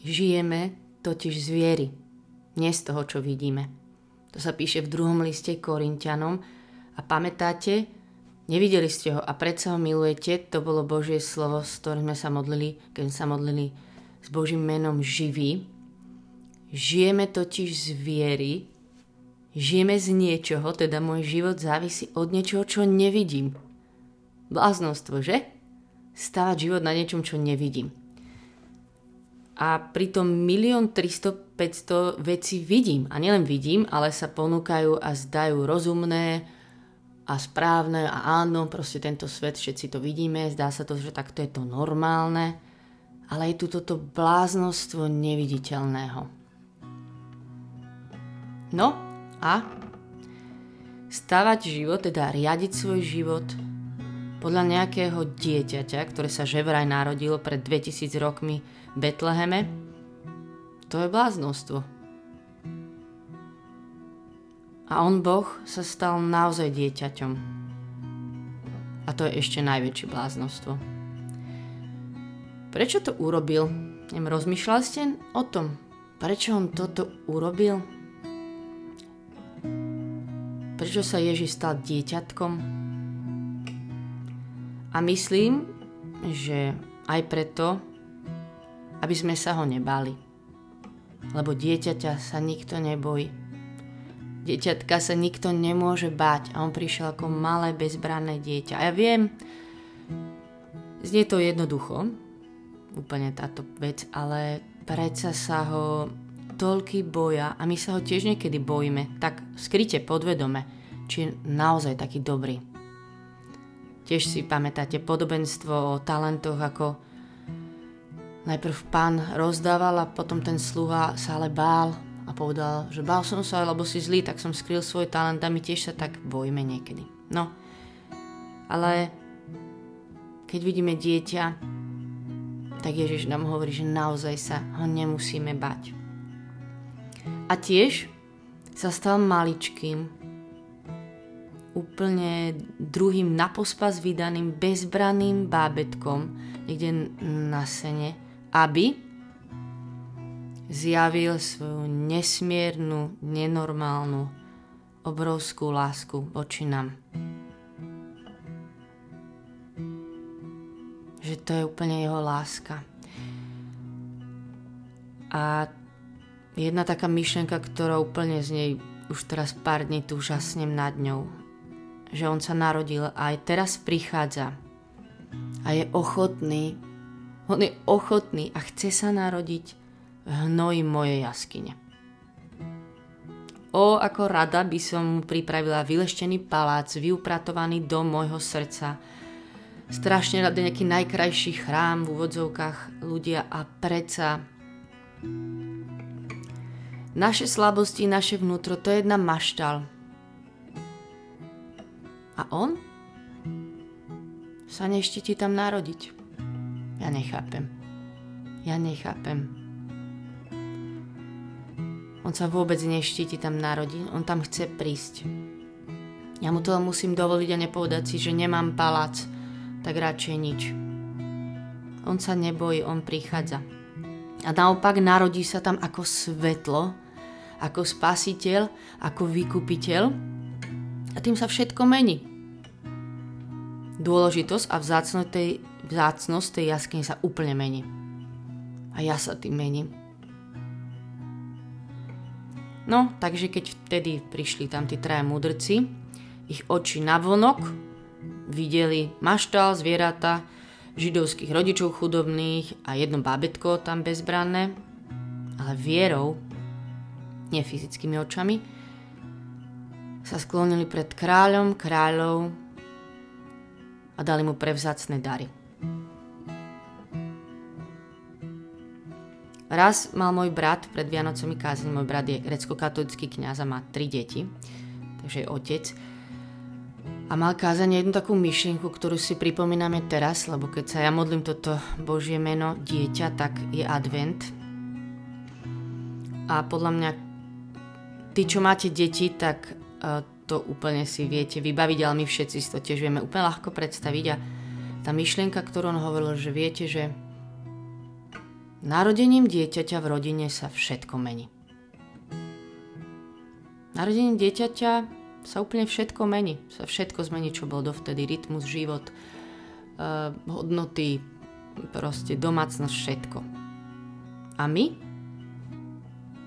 Žijeme totiž z viery, nie z toho, čo vidíme. To sa píše v druhom liste Korintianom a pamätáte, nevideli ste ho a predsa ho milujete, to bolo Božie slovo, s ktorým sme sa modlili, keď sme sa modlili s Božím menom živý. Žijeme totiž z viery, žijeme z niečoho, teda môj život závisí od niečoho, čo nevidím. Bláznostvo, že? Stávať život na niečom, čo nevidím a pritom milión 300 500 vecí vidím. A nielen vidím, ale sa ponúkajú a zdajú rozumné a správne a áno, proste tento svet, všetci to vidíme, zdá sa to, že takto je to normálne, ale je tu toto bláznostvo neviditeľného. No a stavať život, teda riadiť svoj život podľa nejakého dieťaťa, ktoré sa že vraj narodilo pred 2000 rokmi v Betleheme, to je bláznostvo. A on, Boh, sa stal naozaj dieťaťom. A to je ešte najväčšie bláznostvo. Prečo to urobil? Nem rozmýšľali ste o tom? Prečo on toto urobil? Prečo sa Ježiš stal dieťatkom? A myslím, že aj preto, aby sme sa ho nebali. Lebo dieťaťa sa nikto nebojí. Dieťatka sa nikto nemôže báť a on prišiel ako malé bezbranné dieťa. A ja viem, znie to jednoducho, úplne táto vec, ale predsa sa ho toľky boja a my sa ho tiež niekedy bojíme, tak skryte podvedome, či je naozaj taký dobrý. Tiež si pamätáte podobenstvo o talentoch, ako najprv pán rozdával a potom ten sluha sa ale bál a povedal, že bál som sa, lebo si zlý, tak som skryl svoj talent a my tiež sa tak bojíme niekedy. No, ale keď vidíme dieťa, tak Ježiš nám hovorí, že naozaj sa ho nemusíme bať. A tiež sa stal maličkým, úplne druhým napospas vydaným bezbranným bábetkom niekde na sene, aby zjavil svoju nesmiernu, nenormálnu, obrovskú lásku voči nám. Že to je úplne jeho láska. A jedna taká myšlenka, ktorá úplne z nej už teraz pár dní tu žasnem nad ňou že on sa narodil a aj teraz prichádza a je ochotný, on je ochotný a chce sa narodiť v hnoji mojej jaskyne. O, ako rada by som mu pripravila vyleštený palác, vyupratovaný do môjho srdca. Strašne rada nejaký najkrajší chrám v úvodzovkách ľudia a predsa naše slabosti, naše vnútro, to je jedna maštal, a on sa neštíti tam narodiť. Ja nechápem. Ja nechápem. On sa vôbec neštíti tam narodiť, on tam chce prísť. Ja mu to musím dovoliť a nepovedať si, že nemám palác, tak radšej nič. On sa nebojí, on prichádza. A naopak narodí sa tam ako svetlo, ako spasiteľ, ako vykupiteľ a tým sa všetko mení. Dôležitosť a vzácnosť tej, vzácnosť tej jaskyne sa úplne mení. A ja sa tým mením. No, takže keď vtedy prišli tam tí traja mudrci, ich oči navonok videli maštal, zvieratá, židovských rodičov chudobných a jedno bábetko tam bezbranné, ale vierou, nie fyzickými očami, sa sklonili pred kráľom kráľov a dali mu prevzácne dary. Raz mal môj brat pred Vianocami kázeň, môj brat je grecko-katolický kňaz a má tri deti, takže je otec. A mal kázanie jednu takú myšlienku, ktorú si pripomíname teraz, lebo keď sa ja modlím toto Božie meno dieťa, tak je advent. A podľa mňa, tí, čo máte deti, tak uh, to úplne si viete vybaviť, ale my všetci si to tiež vieme úplne ľahko predstaviť a tá myšlienka, ktorú on hovoril, že viete, že Narodením dieťaťa v rodine sa všetko mení. Narodením dieťaťa sa úplne všetko mení. Sa všetko zmení, čo bol dovtedy. Rytmus, život, uh, hodnoty, proste domácnosť, všetko. A my?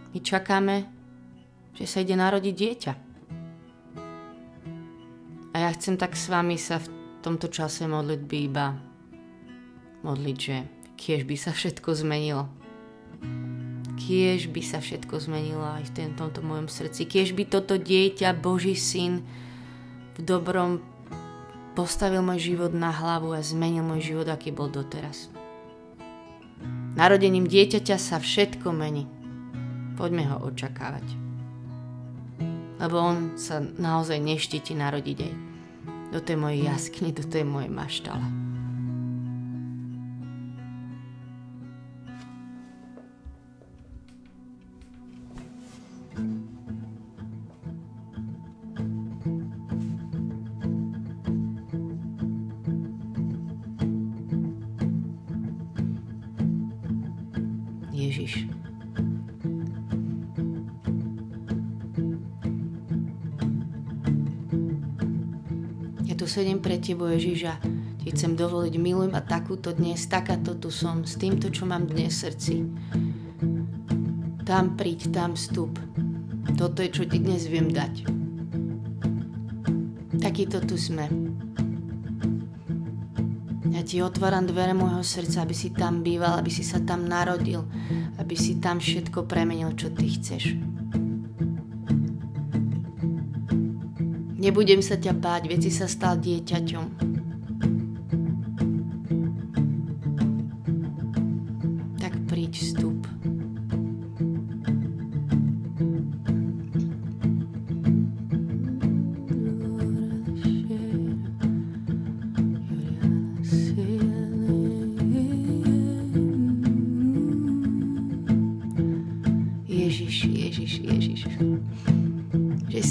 My čakáme, že sa ide narodiť dieťa. A ja chcem tak s vami sa v tomto čase modliť by iba modliť, že kiež by sa všetko zmenilo. Kiež by sa všetko zmenilo aj v tomto mojom srdci. Kiež by toto dieťa, Boží syn, v dobrom postavil môj život na hlavu a zmenil môj život, aký bol doteraz. Narodením dieťaťa sa všetko mení. Poďme ho očakávať. Lebo on sa naozaj neštíti narodiť aj do tej mojej jaskyne, do tej mojej maštale. Ježiš. Sedím pre Tebou, Ježiš, a Ti chcem dovoliť, milujem a takúto dnes, takáto tu som, s týmto, čo mám dnes v srdci. Tam príď, tam vstup. Toto je, čo Ti dnes viem dať. Takýto tu sme. Ja ti otváram dvere môjho srdca, aby si tam býval, aby si sa tam narodil, aby si tam všetko premenil, čo ty chceš. Nebudem sa ťa báť, veci sa stal dieťaťom.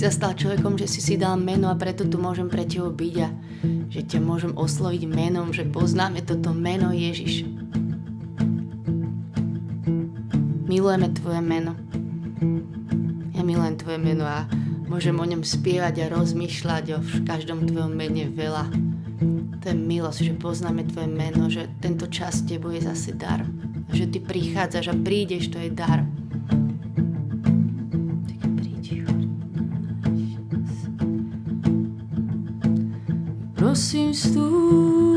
Sa stal človekom, že si si dal meno a preto tu môžem pre teba byť a že ťa môžem osloviť menom, že poznáme toto meno Ježiš. Milujeme tvoje meno. Ja milujem tvoje meno a môžem o ňom spievať a rozmýšľať o každom tvojom mene veľa. To je milosť, že poznáme tvoje meno, že tento čas tebo je zase dar. Že ty prichádzaš a prídeš, to je dar. Prosím vstúp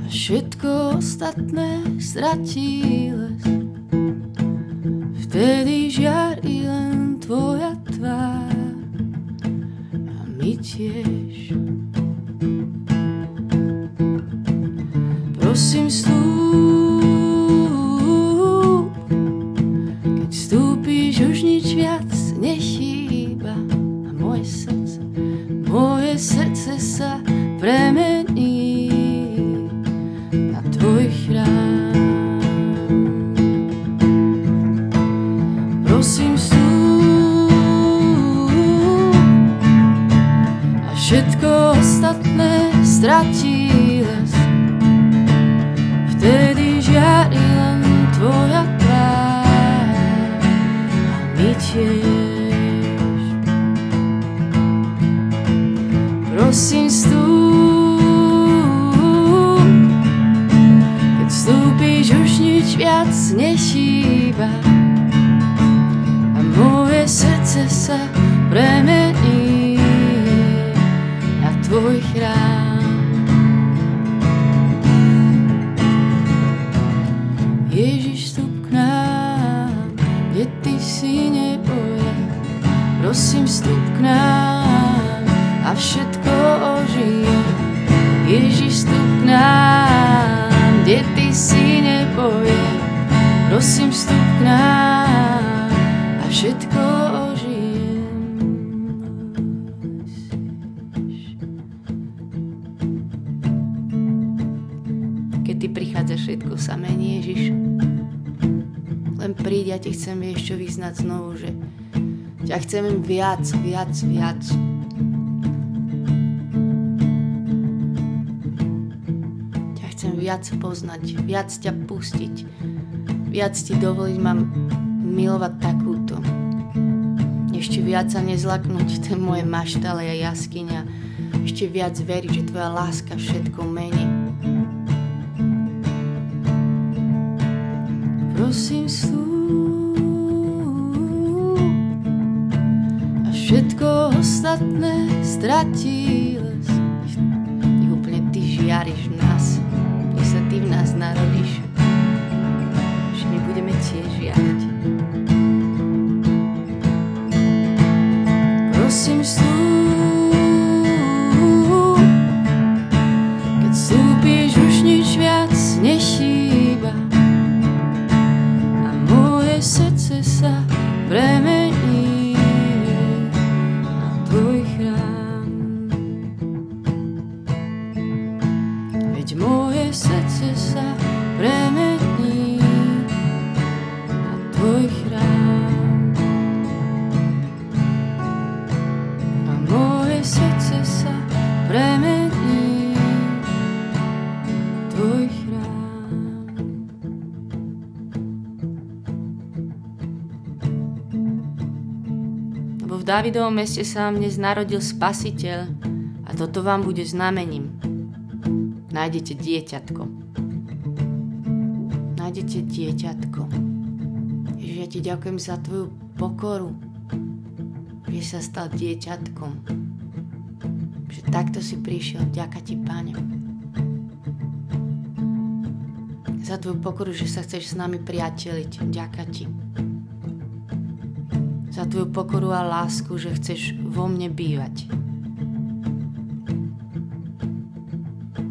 a všetko ostatné stratí les. Vtedy na vstup k nám a všetko ožije. Ježiš vstup k nám, kde ty si neboje. Prosím vstup k nám a všetko ožije. Keď všetko sa mení, Ježiš. Len príď, ja ti chcem ešte vyznať znovu, že ťa chcem viac, viac, viac. chcem viac poznať, viac ťa pustiť, viac ti dovoliť ma milovať takúto. Ešte viac sa nezlaknúť ten moje maštale a jaskyňa, ešte viac veriť, že tvoja láska všetko mení. Prosím, slúb všetko ostatné stratí les. Nech úplne ty žiariš nás, nech sa ty v nás narodíš, Dávidovom meste sa vám dnes narodil spasiteľ a toto vám bude znamením. Nájdete dieťatko. Nájdete dieťatko. Ježiš, ja ti ďakujem za tvoju pokoru, že sa stal dieťatkom. Že takto si prišiel. Ďaká ti, Pane. Za tvoju pokoru, že sa chceš s nami priateliť. Ďaká ti tvoju pokoru a lásku, že chceš vo mne bývať.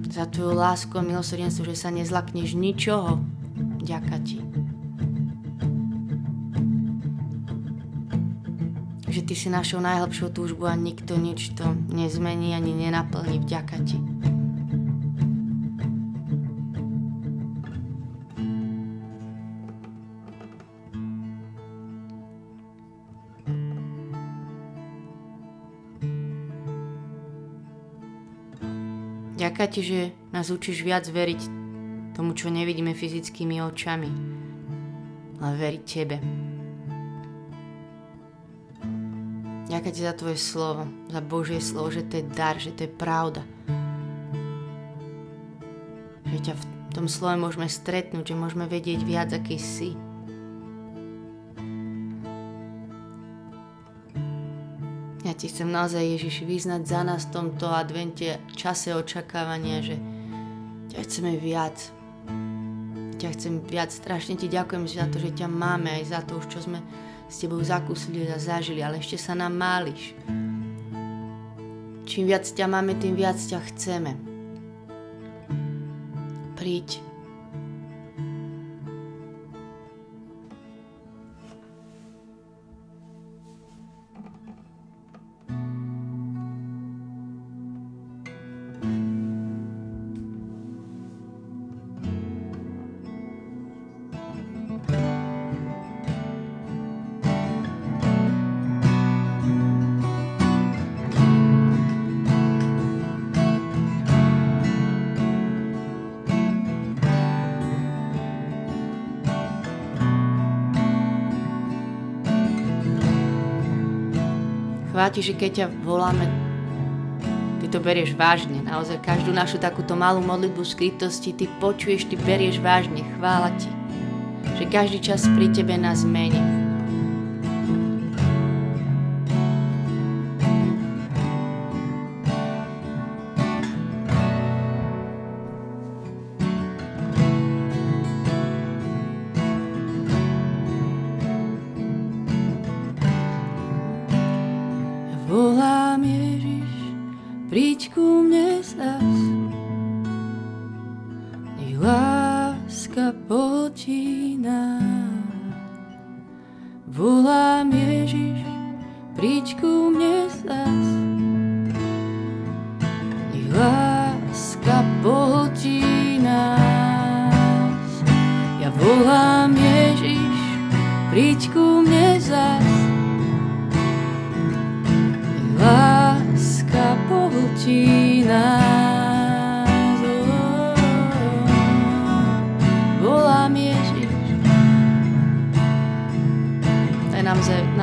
Za tvoju lásku a milosrdenstvo, že sa nezlakneš ničoho. Ďaká ti. Že ty si našou najhlbšou túžbu a nikto nič to nezmení ani nenaplní. Vďaka ti. Ďaká ti, že nás učíš viac veriť tomu, čo nevidíme fyzickými očami, ale veriť tebe. Ďaká ti za tvoje slovo, za Božie slovo, že to je dar, že to je pravda. Že ťa v tom slove môžeme stretnúť, že môžeme vedieť viac, aký si. Ti chcem naozaj Ježiš vyznať za nás v tomto advente čase očakávania, že ťa chceme viac. Ťa chcem viac. Strašne ti ďakujem za to, že ťa máme aj za to už, čo sme s tebou zakúsili a zažili, ale ešte sa nám máliš. Čím viac ťa máme, tým viac ťa chceme. Príď. Chváti, že keď ťa voláme, ty to berieš vážne. Naozaj každú našu takúto malú modlitbu skrytosti ty počuješ, ty berieš vážne. Chvála ti, že každý čas pri tebe nás mení.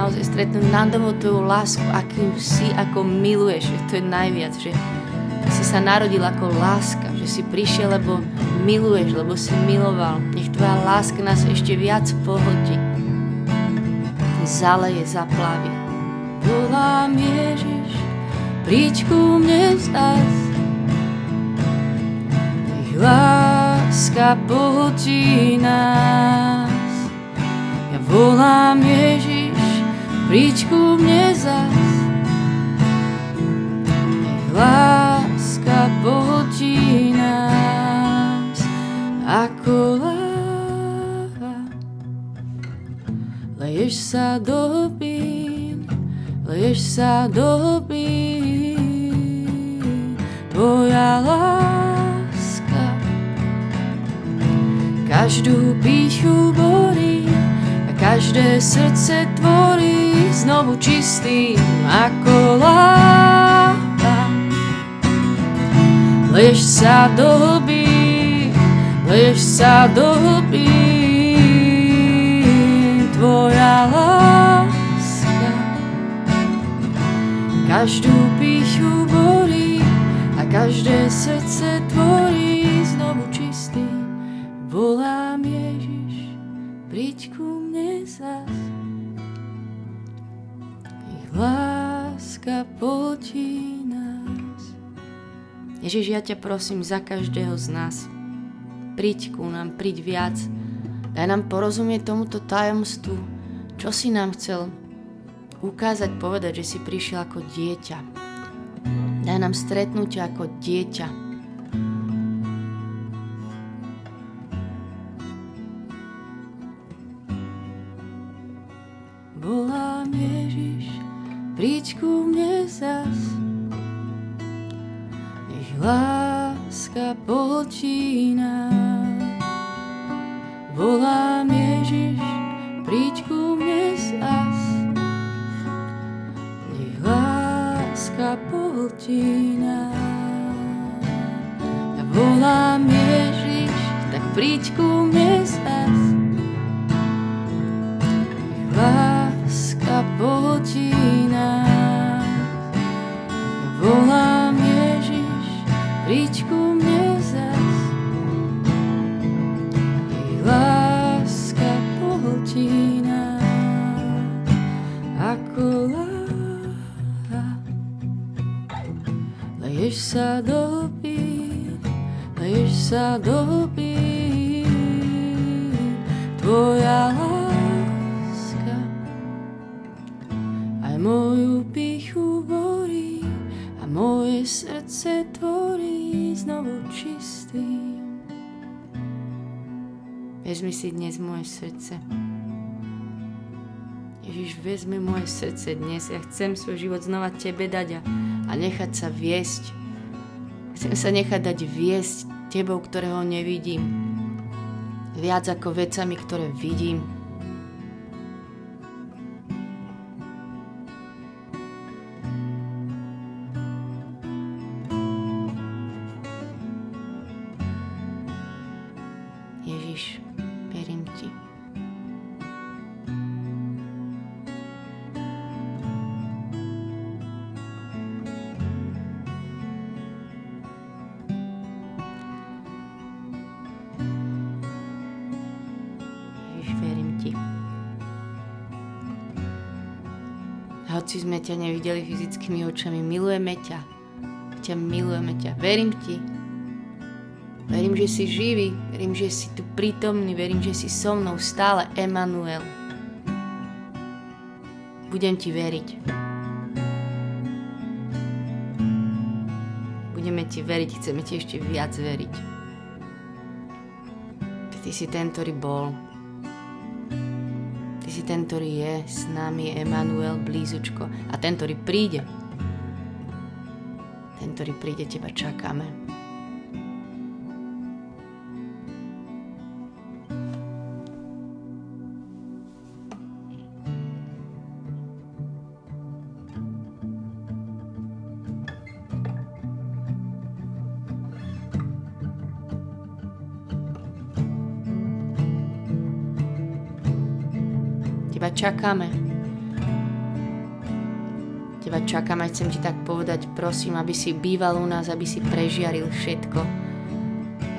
Naozaj stretnúť na domu tvoju lásku, akým si, ako miluješ, že to je najviac, že si sa narodil ako láska, že si prišiel, lebo miluješ, lebo si miloval. Nech tvoja láska nás ešte viac pohltí. Zaleje, zaplaví. Volám Ježiš, príď ku mne zás. Nech láska pohltí nás. Ja volám Ježiš, príď ku mne zás. Nech láska pohltí nás ako láva. Leješ sa do hlbín, leješ sa do hlbín, tvoja láska. Každú píchu borí každé srdce tvorí znovu čistým ako láva. Leješ sa do hlbín, leješ sa do hlbín, tvoja láska. Každú píchu borí a každé srdce tvorí znovu čistý. Volám láska potí nás. Ježiš, ja ťa prosím za každého z nás. Príď ku nám, príď viac. Daj nám porozumieť tomuto tajomstvu, čo si nám chcel ukázať, povedať, že si prišiel ako dieťa. Daj nám stretnutie ako dieťa. Príď ku mne zas. Nech láska pohltí nás. Volám Ježiš, príď ku mne zas. Nech láska pohltí. Ja volám Ježiš, tak príď ku mne sa do hlbín, leješ sa do hlbín, tvoja láska aj moju pichu borí a moje srdce tvorí znovu čistým. Vezmi si dnes moje srdce. Ježiš, vezmi moje srdce dnes. Ja chcem svoj život znova Tebe dať a, a nechať sa viesť. Chcem sa nechať dať viesť Tebou, ktorého nevidím. Viac ako vecami, ktoré vidím. Fyzickými očami, milujeme ťa. Ťa milujeme ťa. Verím Ti. Verím, že si živý, verím, že si tu prítomný, verím, že si so mnou stále Emanuel. Budem ti veriť. Budeme ti veriť, chceme ti ešte viac veriť. Ty si ten, ktorý bol. Si ten, ktorý je s nami, Emanuel, blízučko. A ten, ktorý príde. Ten, ktorý príde, teba čakáme. Čakáme. teba čakám a chcem ti tak povedať, prosím, aby si býval u nás, aby si prežiaril všetko.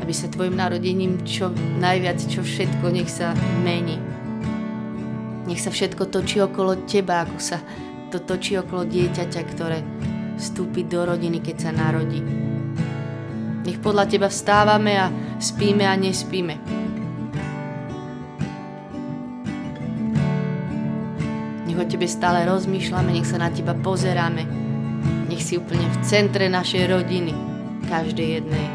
Aby sa tvojim narodením čo najviac, čo všetko, nech sa mení. Nech sa všetko točí okolo teba, ako sa to točí okolo dieťaťa, ktoré vstúpi do rodiny, keď sa narodí. Nech podľa teba vstávame a spíme a nespíme. Nech o tebe stále rozmýšľame, nech sa na teba pozeráme. Nech si úplne v centre našej rodiny, každej jednej.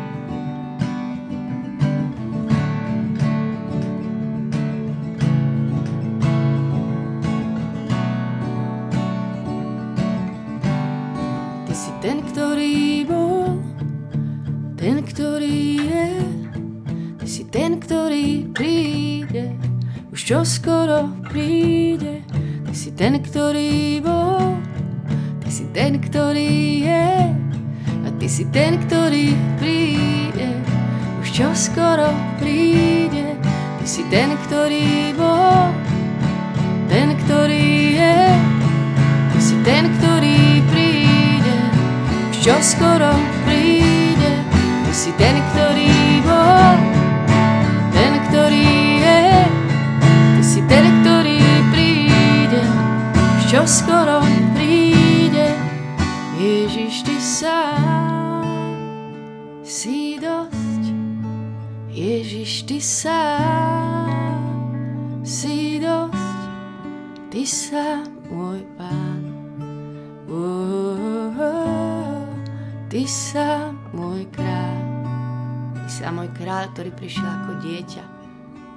Ty si ten, ktorý bol, ten, ktorý je, ty si ten, ktorý príde, už čo skoro príde. Si ten, ktorý bol, ty si ten, ktorý je, a ty si ten, ktorý príde, už čo skoro príde. Ty si ten, ktorý bol, ten, ktorý je, ty si ten, ktorý príde, už čo skoro príde. Ty si ten, ktorý bol, čo skoro príde. Ježiš, ty sám si dosť, Ježiš, ty sám si dosť, ty sám môj pán. Oh, ty sám môj kráľ. Ty sám môj kráľ, ktorý prišiel ako dieťa.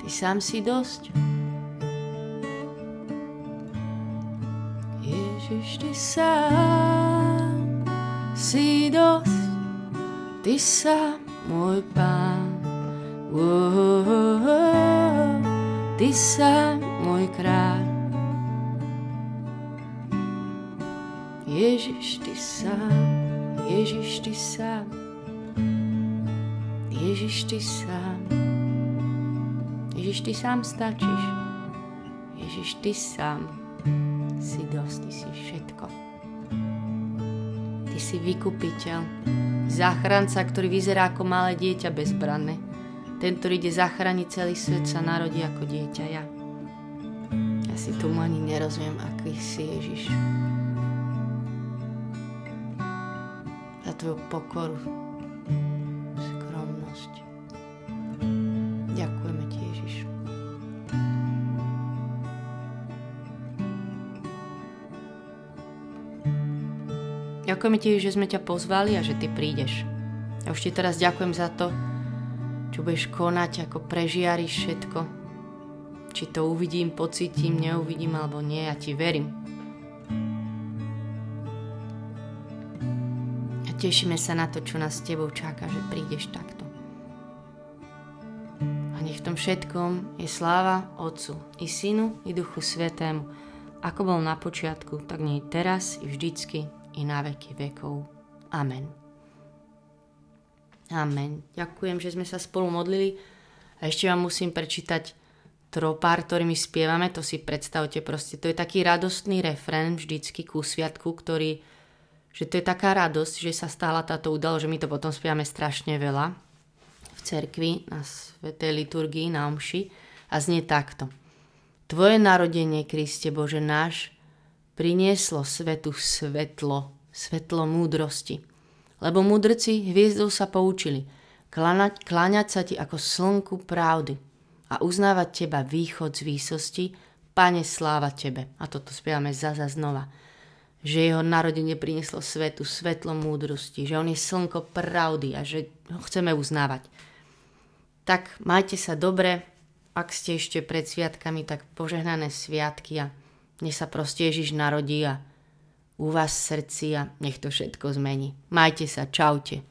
Ty sám si dosť. Ježiš, ty sám si dosť. Ty sám môj pán. Oh, ty sám môj kráľ. Ježiš, ty sám, Ježiš, ty sám, Ježiš, ty sám, Ježiš, ty sám stačíš, Ježiš, ty sám si dosť, ty si všetko. Ty si vykupiteľ, záchranca, ktorý vyzerá ako malé dieťa bezbranné. Ten, ktorý ide zachrániť celý svet, sa narodí ako dieťa. Ja, ja si tomu ani nerozumiem, aký si Ježiš. Za tvoju pokoru, Ďakujeme ti, že sme ťa pozvali a že ty prídeš. Ja už ti teraz ďakujem za to, čo budeš konať, ako prežiariš všetko. Či to uvidím, pocítim, neuvidím alebo nie, ja ti verím. A tešíme sa na to, čo nás s tebou čaká, že prídeš takto. A nech v tom všetkom je sláva Otcu, i Synu, i Duchu Svetému, ako bol na počiatku, tak nie teraz, i vždycky, i na veky vekov. Amen. Amen. Ďakujem, že sme sa spolu modlili. A ešte vám musím prečítať tropár, ktorý my spievame, to si predstavte proste. To je taký radostný refrén vždycky ku sviatku, ktorý, že to je taká radosť, že sa stála táto udalo, že my to potom spievame strašne veľa v cerkvi, na svetej liturgii, na omši a znie takto. Tvoje narodenie, Kriste Bože náš, prinieslo svetu svetlo, svetlo múdrosti. Lebo mudrci hviezdou sa poučili kláňať, kláňať sa ti ako slnku pravdy a uznávať teba východ z výsosti, Pane sláva tebe. A toto spievame zaza znova. Že jeho narodenie prinieslo svetu, svetlo múdrosti, že on je slnko pravdy a že ho chceme uznávať. Tak majte sa dobre, ak ste ešte pred sviatkami, tak požehnané sviatky a nech sa proste Ježiš narodí a u vás srdci a nech to všetko zmení. Majte sa, čaute.